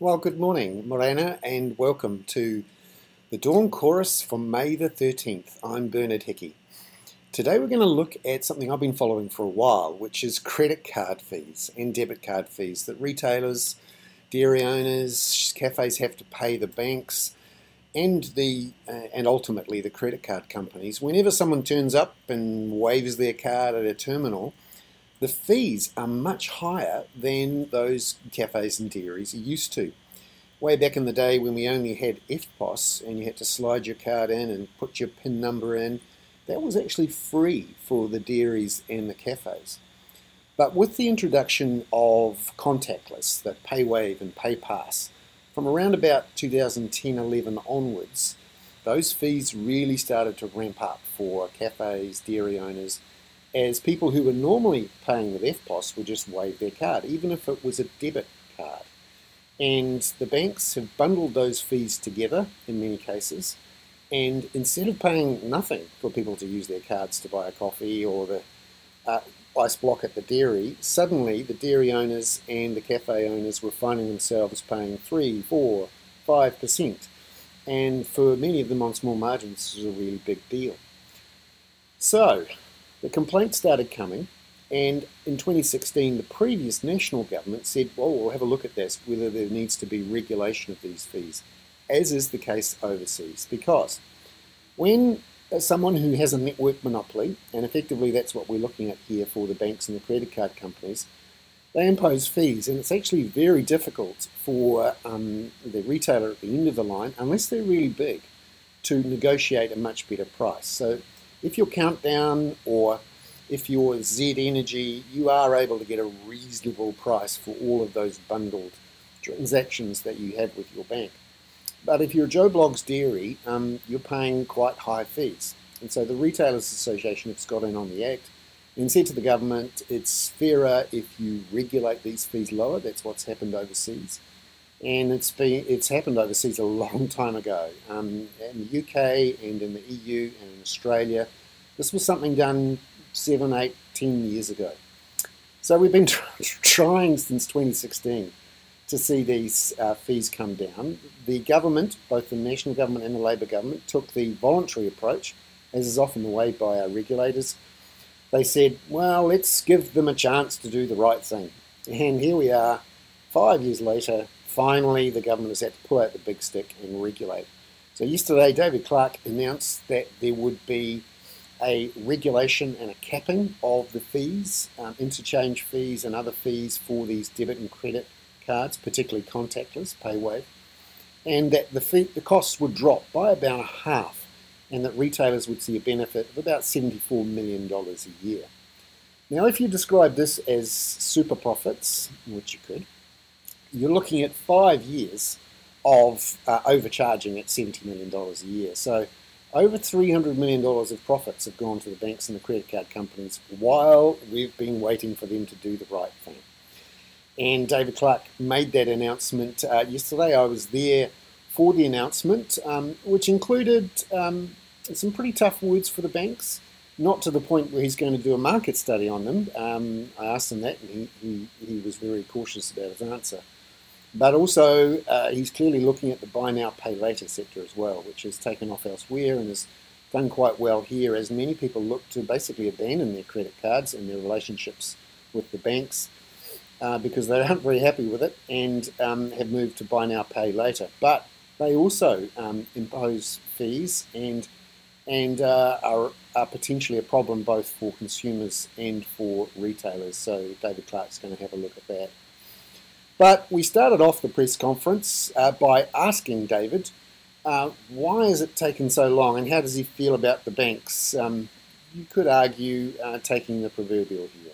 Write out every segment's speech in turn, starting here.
Well, good morning, Morena, and welcome to the Dawn Chorus for May the 13th. I'm Bernard Hickey. Today we're going to look at something I've been following for a while, which is credit card fees and debit card fees that retailers, dairy owners, cafes have to pay the banks and the uh, and ultimately the credit card companies. Whenever someone turns up and waves their card at a terminal, the fees are much higher than those cafes and dairies are used to. Way back in the day when we only had EFTPOS and you had to slide your card in and put your PIN number in, that was actually free for the dairies and the cafes. But with the introduction of contactless, the PayWave and PayPass, from around about 2010-11 onwards, those fees really started to ramp up for cafes, dairy owners, as people who were normally paying with EFTPOS would just wave their card, even if it was a debit card. And the banks have bundled those fees together in many cases. And instead of paying nothing for people to use their cards to buy a coffee or the uh, ice block at the dairy, suddenly the dairy owners and the cafe owners were finding themselves paying 3, 4, 5%. And for many of them on small margins, this was a really big deal. So, the complaints started coming, and in 2016, the previous national government said, well, we'll have a look at this, whether there needs to be regulation of these fees, as is the case overseas. Because when someone who has a network monopoly, and effectively that's what we're looking at here for the banks and the credit card companies, they impose fees, and it's actually very difficult for um, the retailer at the end of the line, unless they're really big, to negotiate a much better price. So if you're Countdown or if you're Z Energy, you are able to get a reasonable price for all of those bundled transactions that you have with your bank. But if you're Joe Bloggs Dairy, um, you're paying quite high fees. And so the Retailers Association has got in on the act and said to the government, it's fairer if you regulate these fees lower. That's what's happened overseas and it's been it's happened overseas a long time ago um, in the UK and in the EU and in Australia. This was something done seven, eight, ten years ago. So we've been trying since 2016 to see these uh, fees come down. The government, both the national government and the Labour government, took the voluntary approach, as is often the way by our regulators. They said, well, let's give them a chance to do the right thing. And here we are, five years later, finally the government has had to pull out the big stick and regulate. So yesterday, David Clark announced that there would be a regulation and a capping of the fees, um, interchange fees and other fees for these debit and credit cards, particularly contactless, PayWave, and that the, fee, the costs would drop by about a half and that retailers would see a benefit of about $74 million a year. Now, if you describe this as super profits, which you could, you're looking at five years of uh, overcharging at $70 million a year. So over $300 million of profits have gone to the banks and the credit card companies while we've been waiting for them to do the right thing. And David Clark made that announcement uh, yesterday. I was there for the announcement, um, which included um, some pretty tough words for the banks, not to the point where he's going to do a market study on them. Um, I asked him that, and he, he, he was very cautious about his answer. But also, uh, he's clearly looking at the buy now, pay later sector as well, which has taken off elsewhere and has done quite well here as many people look to basically abandon their credit cards and their relationships with the banks uh, because they aren't very happy with it and um, have moved to buy now, pay later. But they also um, impose fees and and uh, are, are potentially a problem both for consumers and for retailers. So David Clark's going to have a look at that. But we started off the press conference uh, by asking David, uh, why has it taken so long and how does he feel about the banks? Um, you could argue uh, taking the proverbial here.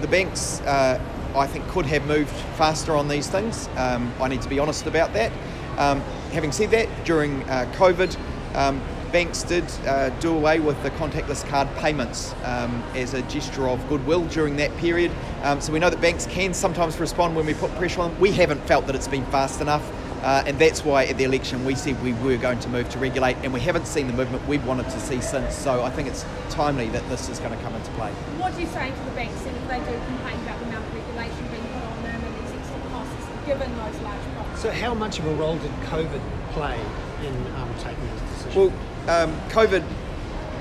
The banks, uh, I think, could have moved faster on these things. Um, I need to be honest about that. Um, having said that, during uh, COVID, um, banks did uh, do away with the contactless card payments um, as a gesture of goodwill during that period. Um, so we know that banks can sometimes respond when we put pressure on them. We haven't felt that it's been fast enough. Uh, and that's why at the election we said we were going to move to regulate, and we haven't seen the movement we wanted to see since. So I think it's timely that this is going to come into play. What do you say to the banks if they do complain about the amount of regulation being put on them and these extra costs, given those large profits. So, how much of a role did COVID play in um, taking this decision? Well, decision? Um, COVID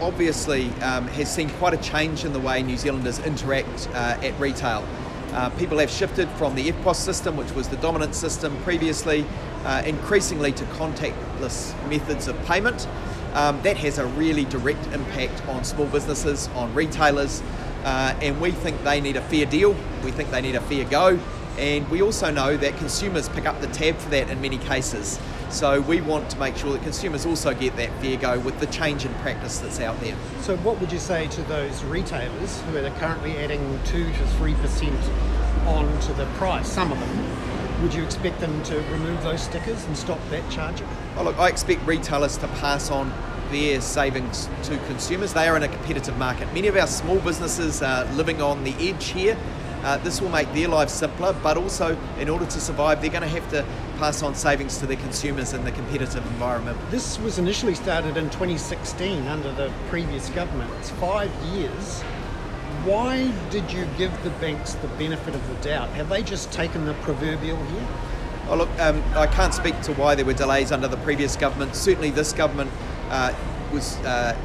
obviously um, has seen quite a change in the way New Zealanders interact uh, at retail. Uh, people have shifted from the EFTPOS system, which was the dominant system previously, uh, increasingly to contactless methods of payment. Um, that has a really direct impact on small businesses, on retailers, uh, and we think they need a fair deal. We think they need a fair go, and we also know that consumers pick up the tab for that in many cases. So we want to make sure that consumers also get that fair go with the change in practice that's out there. So, what would you say to those retailers who are currently adding 2 to 3% onto the price, some of them? Would you expect them to remove those stickers and stop that charging? Oh, look, I expect retailers to pass on their savings to consumers. They are in a competitive market. Many of our small businesses are living on the edge here. Uh, this will make their lives simpler, but also, in order to survive, they're going to have to pass on savings to their consumers in the competitive environment. This was initially started in 2016 under the previous government. It's five years. Why did you give the banks the benefit of the doubt? Have they just taken the proverbial here? Oh, look, um, I can't speak to why there were delays under the previous government. Certainly, this government uh, was uh,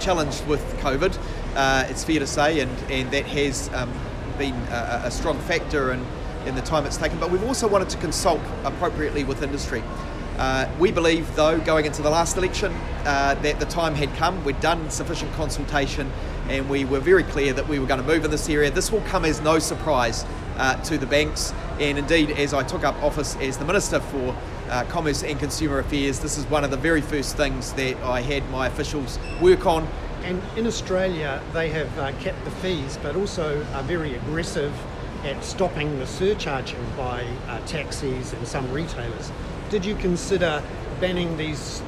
challenged with COVID, uh, it's fair to say, and, and that has um, been a, a strong factor in, in the time it's taken. But we've also wanted to consult appropriately with industry. Uh, we believe, though, going into the last election, uh, that the time had come. We'd done sufficient consultation and we were very clear that we were going to move in this area. This will come as no surprise uh, to the banks. And indeed, as I took up office as the Minister for uh, Commerce and Consumer Affairs, this is one of the very first things that I had my officials work on. And in Australia, they have uh, kept the fees, but also are very aggressive at stopping the surcharging by uh, taxis and some retailers. Did you consider banning these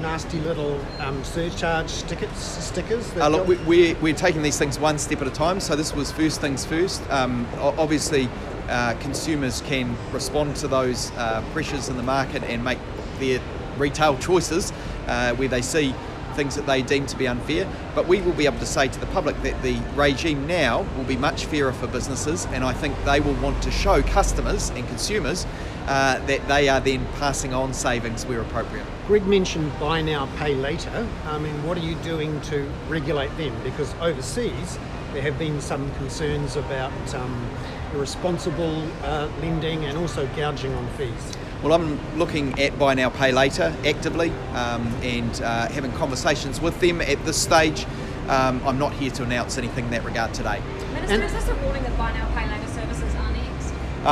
nasty little um, surcharge stickers? stickers that Uh, look, we, we're, we're taking these things one step at a time. So this was first things first. Um, obviously, uh, consumers can respond to those uh, pressures in the market and make their retail choices uh, where they see things that they deem to be unfair. But we will be able to say to the public that the regime now will be much fairer for businesses, and I think they will want to show customers and consumers uh, that they are then passing on savings where appropriate. Greg mentioned buy now, pay later. I mean, what are you doing to regulate them? Because overseas, there have been some concerns about um, irresponsible uh, lending and also gouging on fees. Well, I'm looking at buy now, pay later actively um, and uh, having conversations with them at this stage. Um, I'm not here to announce anything in that regard today. Minister, And- is this a warning that buy now, pay later